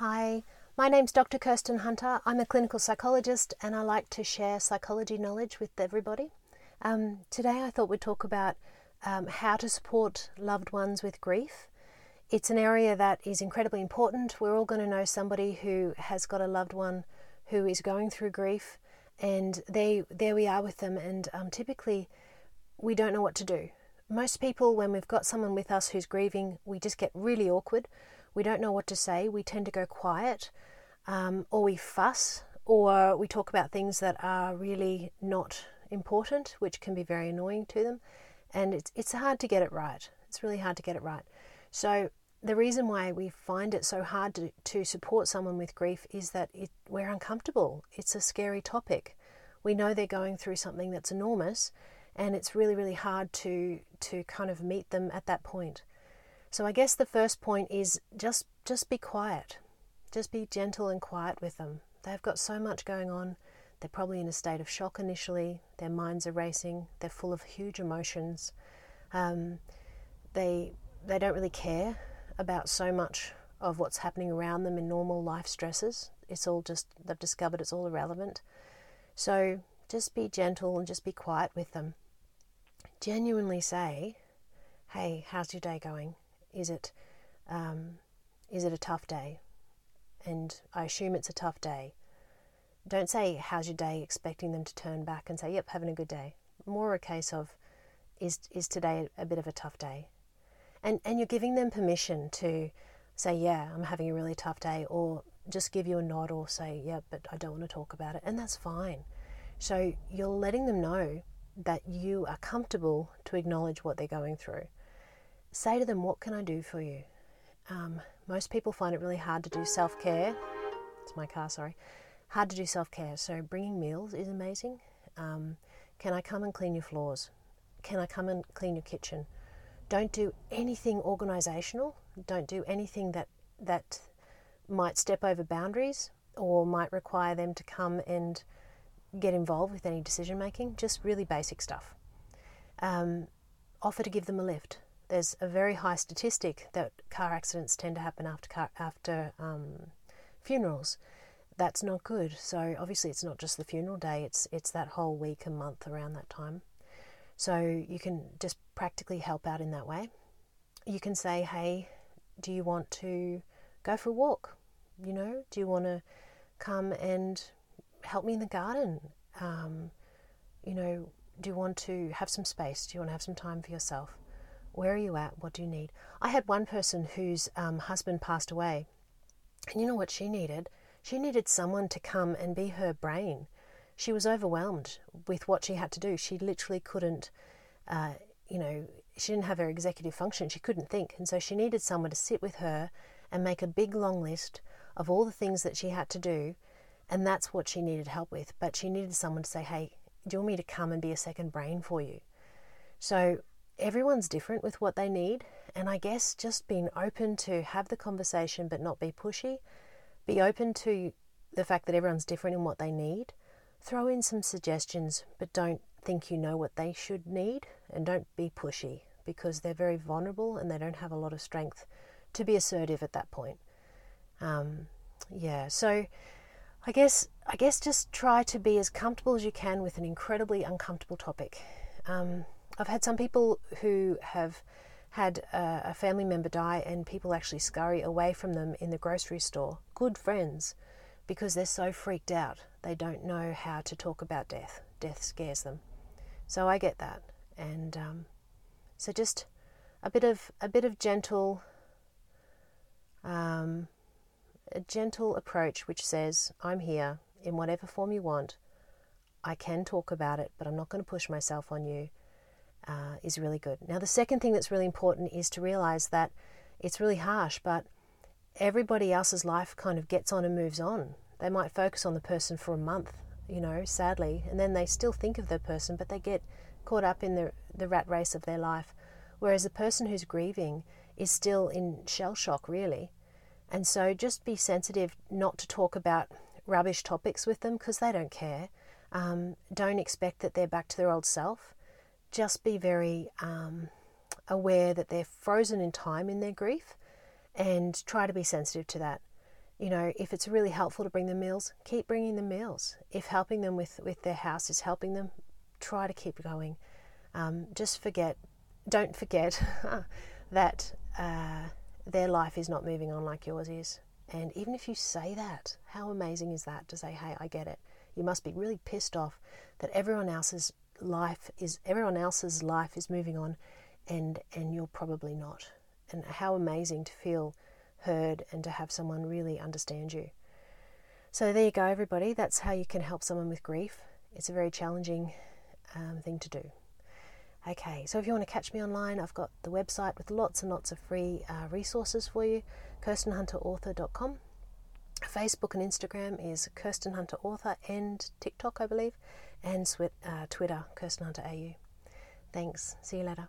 Hi, my name's Dr. Kirsten Hunter. I'm a clinical psychologist and I like to share psychology knowledge with everybody. Um, today I thought we'd talk about um, how to support loved ones with grief. It's an area that is incredibly important. We're all going to know somebody who has got a loved one who is going through grief, and they, there we are with them, and um, typically we don't know what to do. Most people, when we've got someone with us who's grieving, we just get really awkward we don't know what to say, we tend to go quiet, um, or we fuss, or we talk about things that are really not important, which can be very annoying to them. And it's, it's hard to get it right. It's really hard to get it right. So, the reason why we find it so hard to, to support someone with grief is that it, we're uncomfortable. It's a scary topic. We know they're going through something that's enormous, and it's really, really hard to, to kind of meet them at that point. So I guess the first point is just just be quiet. Just be gentle and quiet with them. They've got so much going on. They're probably in a state of shock initially. Their minds are racing. They're full of huge emotions. Um, they they don't really care about so much of what's happening around them in normal life stresses. It's all just they've discovered it's all irrelevant. So just be gentle and just be quiet with them. Genuinely say, "Hey, how's your day going? Is it um, is it a tough day? And I assume it's a tough day. Don't say how's your day, expecting them to turn back and say yep, having a good day. More a case of is is today a bit of a tough day, and and you're giving them permission to say yeah, I'm having a really tough day, or just give you a nod or say yeah, but I don't want to talk about it, and that's fine. So you're letting them know that you are comfortable to acknowledge what they're going through say to them, What can I do for you? Um, most people find it really hard to do self care. It's my car, sorry. Hard to do self care. So, bringing meals is amazing. Um, can I come and clean your floors? Can I come and clean your kitchen? Don't do anything organisational. Don't do anything that that might step over boundaries or might require them to come and get involved with any decision making. Just really basic stuff. Um, offer to give them a lift there's a very high statistic that car accidents tend to happen after car, after um, funerals. That's not good. So obviously, it's not just the funeral day; it's it's that whole week and month around that time. So you can just practically help out in that way. You can say, "Hey, do you want to go for a walk? You know, do you want to come and help me in the garden? Um, you know, do you want to have some space? Do you want to have some time for yourself?" Where are you at? What do you need? I had one person whose um, husband passed away, and you know what she needed? She needed someone to come and be her brain. She was overwhelmed with what she had to do. She literally couldn't, uh, you know, she didn't have her executive function. She couldn't think. And so she needed someone to sit with her and make a big long list of all the things that she had to do. And that's what she needed help with. But she needed someone to say, hey, do you want me to come and be a second brain for you? So everyone's different with what they need. And I guess just being open to have the conversation but not be pushy, be open to the fact that everyone's different in what they need. Throw in some suggestions, but don't think you know what they should need, and don't be pushy because they're very vulnerable and they don't have a lot of strength to be assertive at that point. Um, yeah, so I guess I guess just try to be as comfortable as you can with an incredibly uncomfortable topic. Um, I've had some people who have had a, a, family member die and people actually scurry away from them in the grocery store, good friends, because they're so freaked out. They don't know how to talk about death. Death scares them. So I get that. And um, so just a bit of a bit of gentle um, a gentle approach which says, I'm here in whatever form you want. I can talk about it, but I'm not going to push myself on you uh, is really good. Now, the second thing that's really important is to realize that it's really harsh, but everybody else's life kind of gets on and moves on. They might focus on the person for a month, you know, sadly, and then they still think of the person, but they get caught up in the, the rat race of their life. Whereas the person who's grieving is still in shell shock, really. And so just be sensitive not to talk about rubbish topics with them because they don't care. Um, don't expect that they're back to their old self just be very um, aware that they're frozen in time in their grief and try to be sensitive to that. you know, if it's really helpful to bring them meals, keep bringing them meals. If helping them with, with their house is helping them, try to keep going. Um, just forget, don't forget that uh, their life is not moving on like yours is. And even if you say that, how amazing is that to say, hey, I get it. You must be really pissed off that everyone else's life is everyone else's life is moving on and and you're probably not. And how amazing to feel heard and to have someone really understand you. So there you go, everybody. That's how you can help someone with grief. It's a very challenging um, thing to do. Okay, so if you want to catch me online, I've got the website with lots and lots of free uh, resources for you, kirstenhunterauthor.com. Facebook and Instagram is Kirsten Hunter Author and TikTok, I believe, and uh, Twitter, Kirsten Hunter AU. Thanks. See you later.